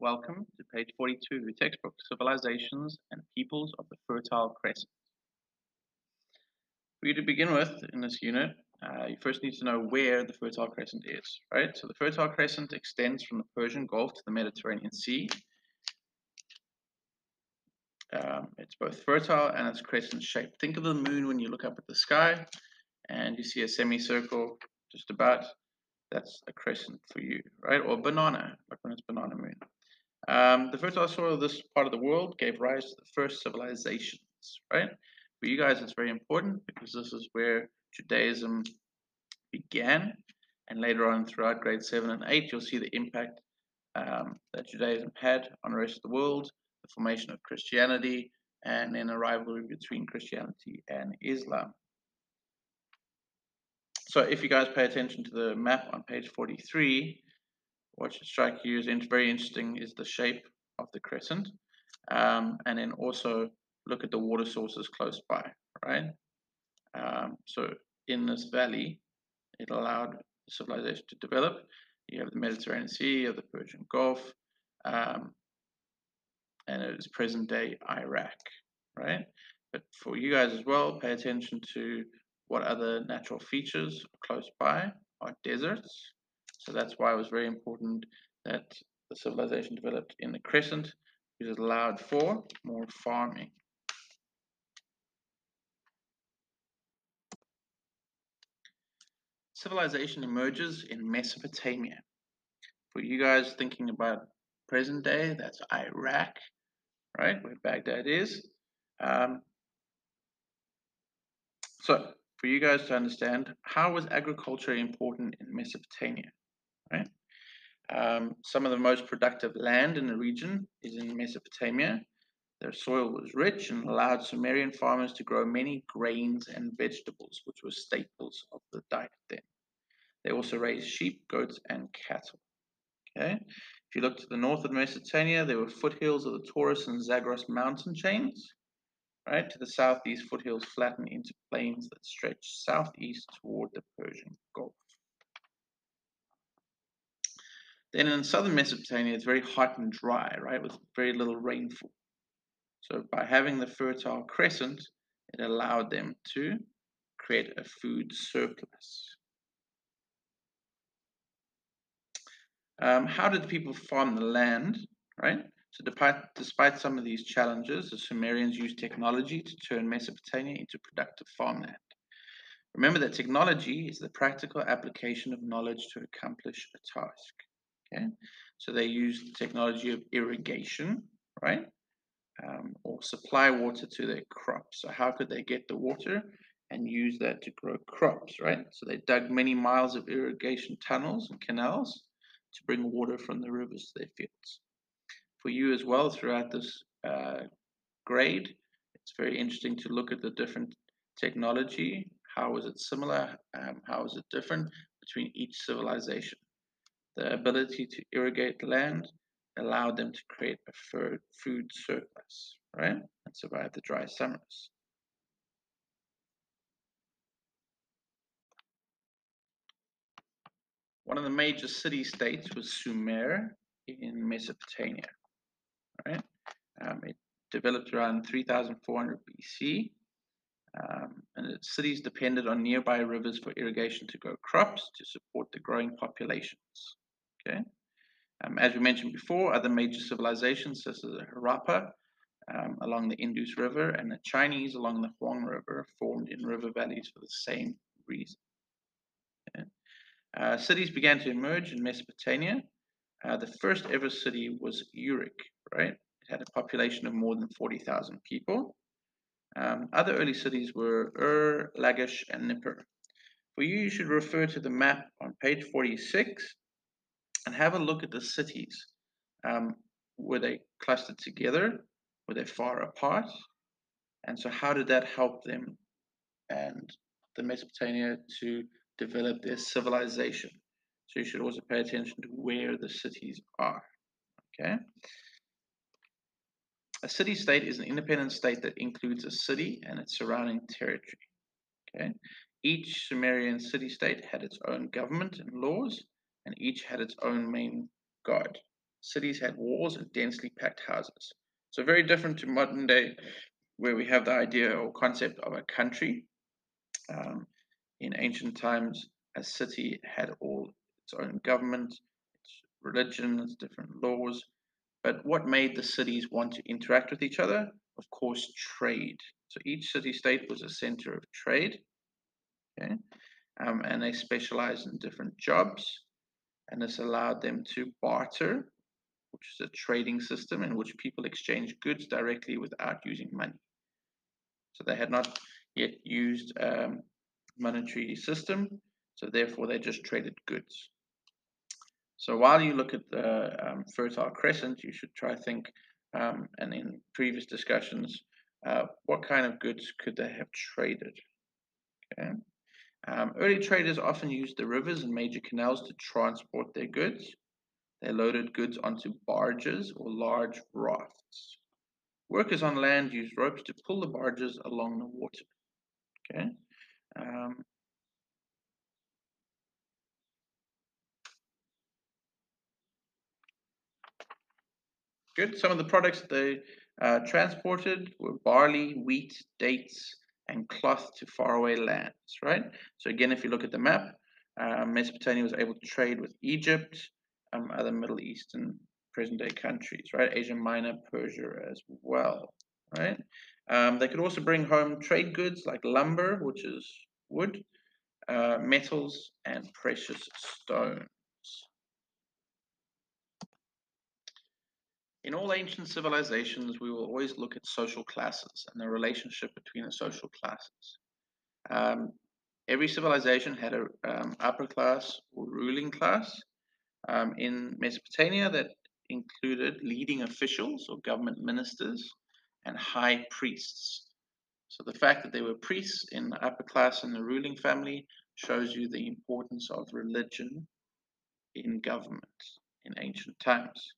Welcome to page 42 of your textbook, Civilizations and Peoples of the Fertile Crescent. For you to begin with in this unit, uh, you first need to know where the Fertile Crescent is, right? So the Fertile Crescent extends from the Persian Gulf to the Mediterranean Sea. Um, it's both fertile and it's crescent shaped. Think of the moon when you look up at the sky and you see a semicircle just about. That's a crescent for you, right? Or banana, like when it's banana. Um, the fertile soil of this part of the world gave rise to the first civilizations, right? For you guys, it's very important because this is where Judaism began. And later on, throughout grade 7 and 8, you'll see the impact um, that Judaism had on the rest of the world, the formation of Christianity, and then a rivalry between Christianity and Islam. So if you guys pay attention to the map on page 43, what should strike you as very interesting is the shape of the crescent. Um, and then also look at the water sources close by, right? Um, so in this valley, it allowed civilization to develop. You have the Mediterranean Sea, you have the Persian Gulf, um, and it is present day Iraq, right? But for you guys as well, pay attention to what other natural features close by are deserts, so that's why it was very important that the civilization developed in the crescent, it allowed for more farming. Civilization emerges in Mesopotamia. For you guys thinking about present day, that's Iraq, right, where Baghdad is. Um, so, for you guys to understand, how was agriculture important in Mesopotamia? Right? Um, some of the most productive land in the region is in Mesopotamia. Their soil was rich and allowed Sumerian farmers to grow many grains and vegetables, which were staples of the diet then. They also raised sheep, goats, and cattle. Okay. If you look to the north of Mesopotamia, there were foothills of the Taurus and Zagros mountain chains. Right to the south, these foothills flatten into plains that stretch southeast toward the Persian Gulf. Then in southern Mesopotamia, it's very hot and dry, right, with very little rainfall. So by having the fertile crescent, it allowed them to create a food surplus. Um, how did people farm the land, right? So despite, despite some of these challenges, the Sumerians used technology to turn Mesopotamia into productive farmland. Remember that technology is the practical application of knowledge to accomplish a task. Okay, so they use the technology of irrigation, right? Um, or supply water to their crops. So how could they get the water and use that to grow crops, right? So they dug many miles of irrigation tunnels and canals to bring water from the rivers to their fields. For you as well, throughout this uh, grade, it's very interesting to look at the different technology. How is it similar? Um, how is it different between each civilization? The ability to irrigate land allowed them to create a food surplus, right? And survive the dry summers. One of the major city-states was Sumer in Mesopotamia, right? Um, it developed around 3400 BC, um, and its cities depended on nearby rivers for irrigation to grow crops to support the growing populations. Okay. Um, as we mentioned before, other major civilizations such as the Harappa um, along the Indus River and the Chinese along the Huang River formed in river valleys for the same reason. Okay. Uh, cities began to emerge in Mesopotamia. Uh, the first ever city was Uruk, right? It had a population of more than 40,000 people. Um, other early cities were Ur, Lagash, and Nippur. For you, you should refer to the map on page 46 and have a look at the cities. Um, were they clustered together? Were they far apart? And so, how did that help them and the Mesopotamia to develop their civilization? So, you should also pay attention to where the cities are. Okay. A city state is an independent state that includes a city and its surrounding territory. Okay. Each Sumerian city state had its own government and laws, and each had its own main god. cities had walls and densely packed houses. So very different to modern day, where we have the idea or concept of a country. Um, in ancient times, a city had all its own government, its religion, its different laws. But what made the cities want to interact with each other? Of course, trade. So each city-state was a center of trade. Okay, um, and they specialized in different jobs, and this allowed them to barter, which is a trading system in which people exchange goods directly without using money. So they had not yet used um, monetary system, so therefore they just traded goods. So while you look at the um, Fertile Crescent, you should try to think, um, and in previous discussions, uh, what kind of goods could they have traded? Okay. Um, early traders often used the rivers and major canals to transport their goods. They loaded goods onto barges or large rafts. Workers on land used ropes to pull the barges along the water. Okay. Um, good. Some of the products they uh, transported were barley, wheat, dates, and cloth to faraway lands, right? So again, if you look at the map, uh, Mesopotamia was able to trade with Egypt, um, other Middle Eastern present-day countries, right? Asia Minor, Persia as well, right? Um, they could also bring home trade goods like lumber, which is wood, uh, metals, and precious stones. In all ancient civilizations, we will always look at social classes and the relationship between the social classes. Um, every civilization had an um, upper class or ruling class. Um, in Mesopotamia, that included leading officials or government ministers and high priests. So the fact that there were priests in the upper class in the ruling family shows you the importance of religion in government in ancient times.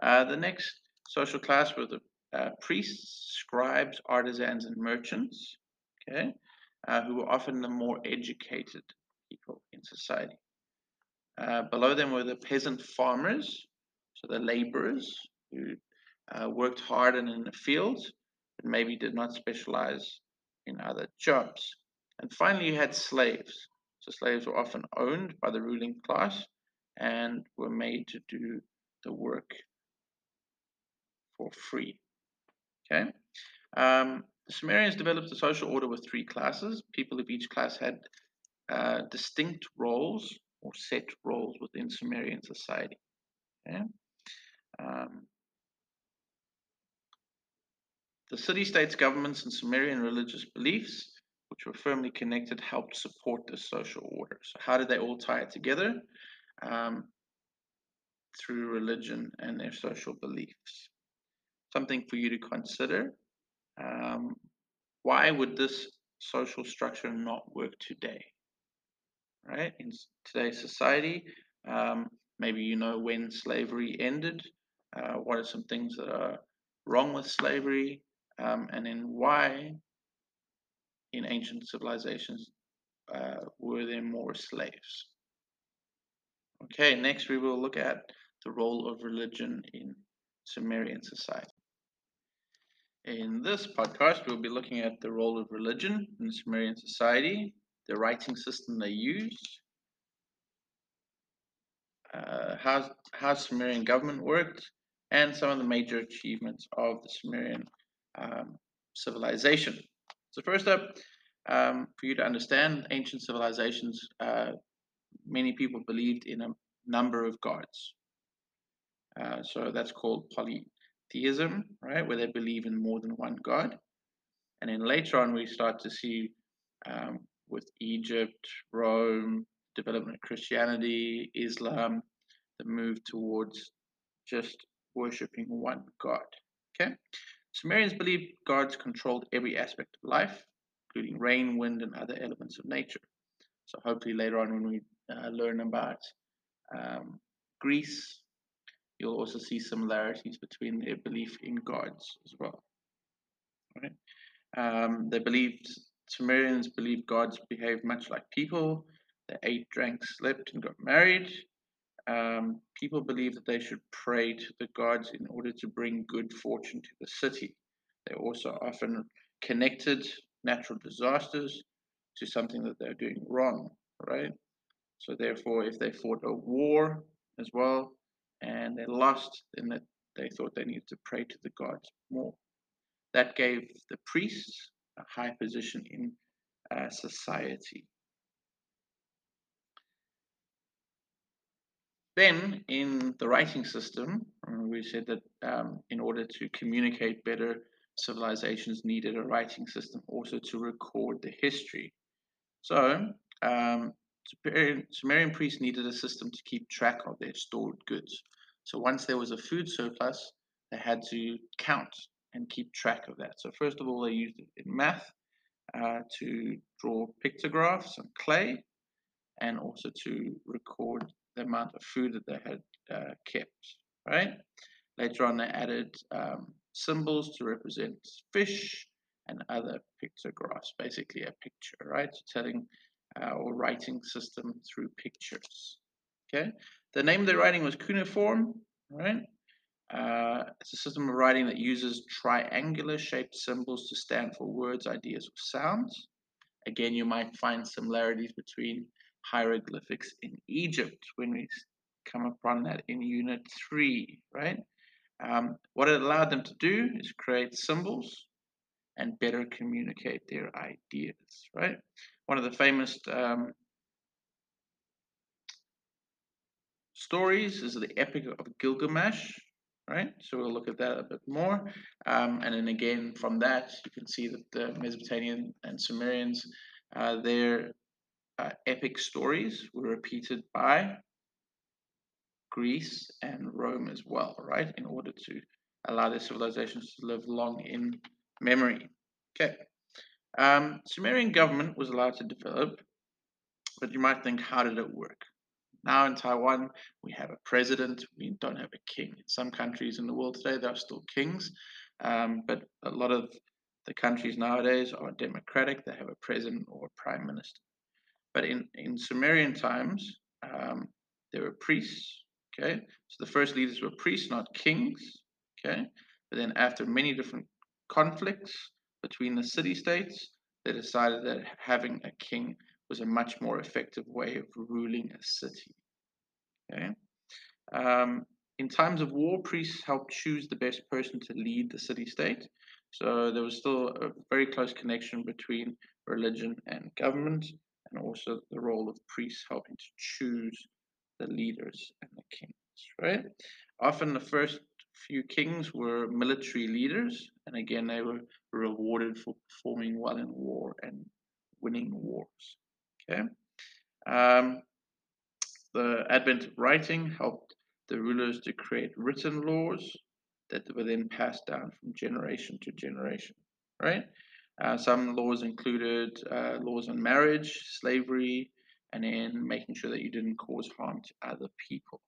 Uh, the next social class were the uh, priests, scribes, artisans, and merchants, okay, uh, who were often the more educated people in society. Uh, below them were the peasant farmers, so the laborers who uh, worked hard and in the fields, but maybe did not specialize in other jobs. And finally, you had slaves. So slaves were often owned by the ruling class and were made to do the work for free. Okay. Um, the Sumerians developed a social order with three classes. People of each class had uh, distinct roles or set roles within Sumerian society. Okay. Um, the city-states governments and Sumerian religious beliefs, which were firmly connected, helped support this social order. So how did they all tie it together? Um, through religion and their social beliefs something for you to consider. Um, why would this social structure not work today? Right? In today's society, um, maybe you know when slavery ended, uh, what are some things that are wrong with slavery, um, and then why in ancient civilizations uh, were there more slaves? Okay, next we will look at the role of religion in Sumerian society. In this podcast, we'll be looking at the role of religion in Sumerian society, the writing system they used, uh, how, how Sumerian government worked, and some of the major achievements of the Sumerian um, civilization. So first up, um, for you to understand ancient civilizations, uh, many people believed in a number of gods. Uh, so that's called poly theism, right, where they believe in more than one God. And then later on, we start to see um, with Egypt, Rome, development of Christianity, Islam, the move towards just worshipping one God. Okay, Sumerians believed gods controlled every aspect of life, including rain, wind, and other elements of nature. So hopefully later on, when we uh, learn about um, Greece, you'll also see similarities between their belief in gods as well. Right? Um, they believed Sumerians believed gods behaved much like people. They ate, drank, slept, and got married. um, people believed that they should pray to the gods in order to bring good fortune to the city. They also often connected natural disasters to something that they're doing wrong, right? So therefore, if they fought a war as well and they lost, then that they thought they needed to pray to the gods more. That gave the priests a high position in uh, society. Then, in the writing system, we said that um, in order to communicate better, civilizations needed a writing system also to record the history. So, um, Sumerian, priests needed a system to keep track of their stored goods. So, once there was a food surplus, they had to count and keep track of that. So, first of all, they used it in math uh, to draw pictographs on clay and also to record the amount of food that they had uh, kept, right? Later on, they added um, symbols to represent fish and other pictographs, basically a picture, right? So telling uh, or writing system through pictures. Okay, the name of the writing was cuneiform, right? Uh, it's a system of writing that uses triangular shaped symbols to stand for words, ideas, or sounds. Again, you might find similarities between hieroglyphics in Egypt when we come upon that in unit three, right? Um, what it allowed them to do is create symbols and better communicate their ideas, right? One of the famous um, stories is the Epic of Gilgamesh, right? So we'll look at that a bit more. Um, and then again, from that, you can see that the Mesopotamian and Sumerians, uh, their uh, epic stories were repeated by Greece and Rome as well, right? In order to allow their civilizations to live long in memory. Okay. Um, Sumerian government was allowed to develop, but you might think, how did it work? Now in Taiwan, we have a president, we don't have a king. In some countries in the world today, there are still kings, um, but a lot of the countries nowadays are democratic, they have a president or a prime minister. But in, in Sumerian times, um, there were priests, okay? So the first leaders were priests, not kings, okay? But then after many different conflicts between the city-states, they decided that having a king was a much more effective way of ruling a city, okay? Um, in times of war, priests helped choose the best person to lead the city-state. So there was still a very close connection between religion and government and also the role of priests helping to choose the leaders and the kings, right? Often the first few kings were military leaders, and again, they were rewarded for performing well in war and winning wars, okay? Um, the advent of writing helped the rulers to create written laws that were then passed down from generation to generation, right? Uh, some laws included uh, laws on marriage, slavery, and then making sure that you didn't cause harm to other people.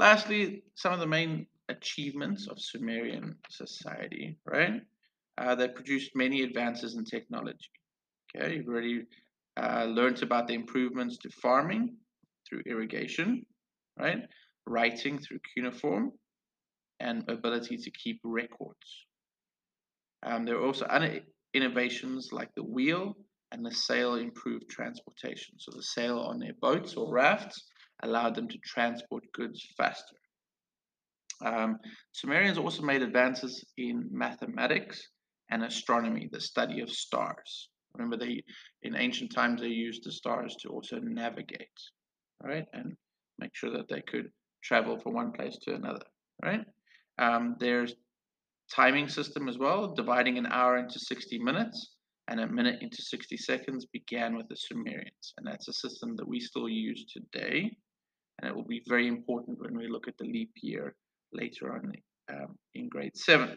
Lastly, some of the main achievements of Sumerian society, right? Uh, they produced many advances in technology. Okay, you've already uh, learned about the improvements to farming through irrigation, right? Writing through cuneiform, and ability to keep records. Um, there are also other innovations like the wheel and the sail improved transportation. So the sail on their boats or rafts allowed them to transport goods faster. Um, Sumerians also made advances in mathematics and astronomy, the study of stars. Remember, they in ancient times they used the stars to also navigate, right, and make sure that they could travel from one place to another, right. Um, there's timing system as well, dividing an hour into 60 minutes and a minute into 60 seconds began with the Sumerians. And that's a system that we still use today. And it will be very important when we look at the leap year later on um, in grade 7.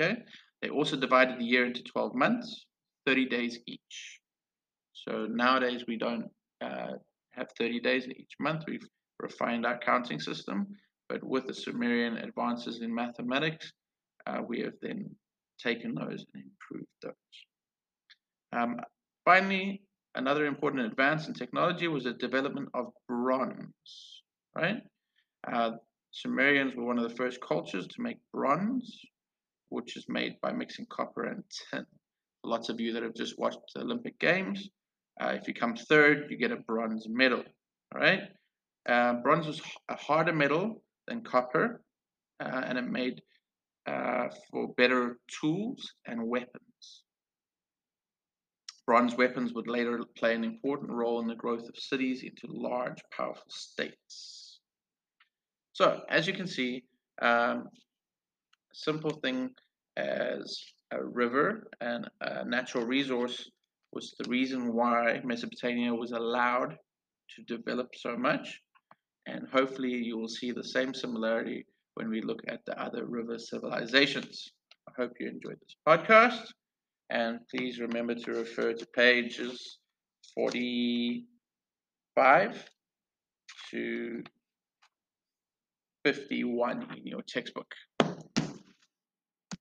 Okay. They also divided the year into 12 months, 30 days each. So nowadays we don't uh, have 30 days in each month. We've refined our counting system. But with the Sumerian advances in mathematics, uh, we have then taken those and improved those. Um, finally, another important advance in technology was the development of bronze, right? Uh, Sumerians were one of the first cultures to make bronze, which is made by mixing copper and tin. Lots of you that have just watched the Olympic Games, uh, if you come third, you get a bronze medal, all right? Uh, bronze was a harder metal than copper, uh, and it made uh, for better tools and weapons. Bronze weapons would later play an important role in the growth of cities into large, powerful states. So, as you can see, um, a simple thing as a river and a natural resource was the reason why Mesopotamia was allowed to develop so much. And hopefully you will see the same similarity when we look at the other river civilizations. I hope you enjoyed this podcast. And please remember to refer to pages 45 to 51 in your textbook.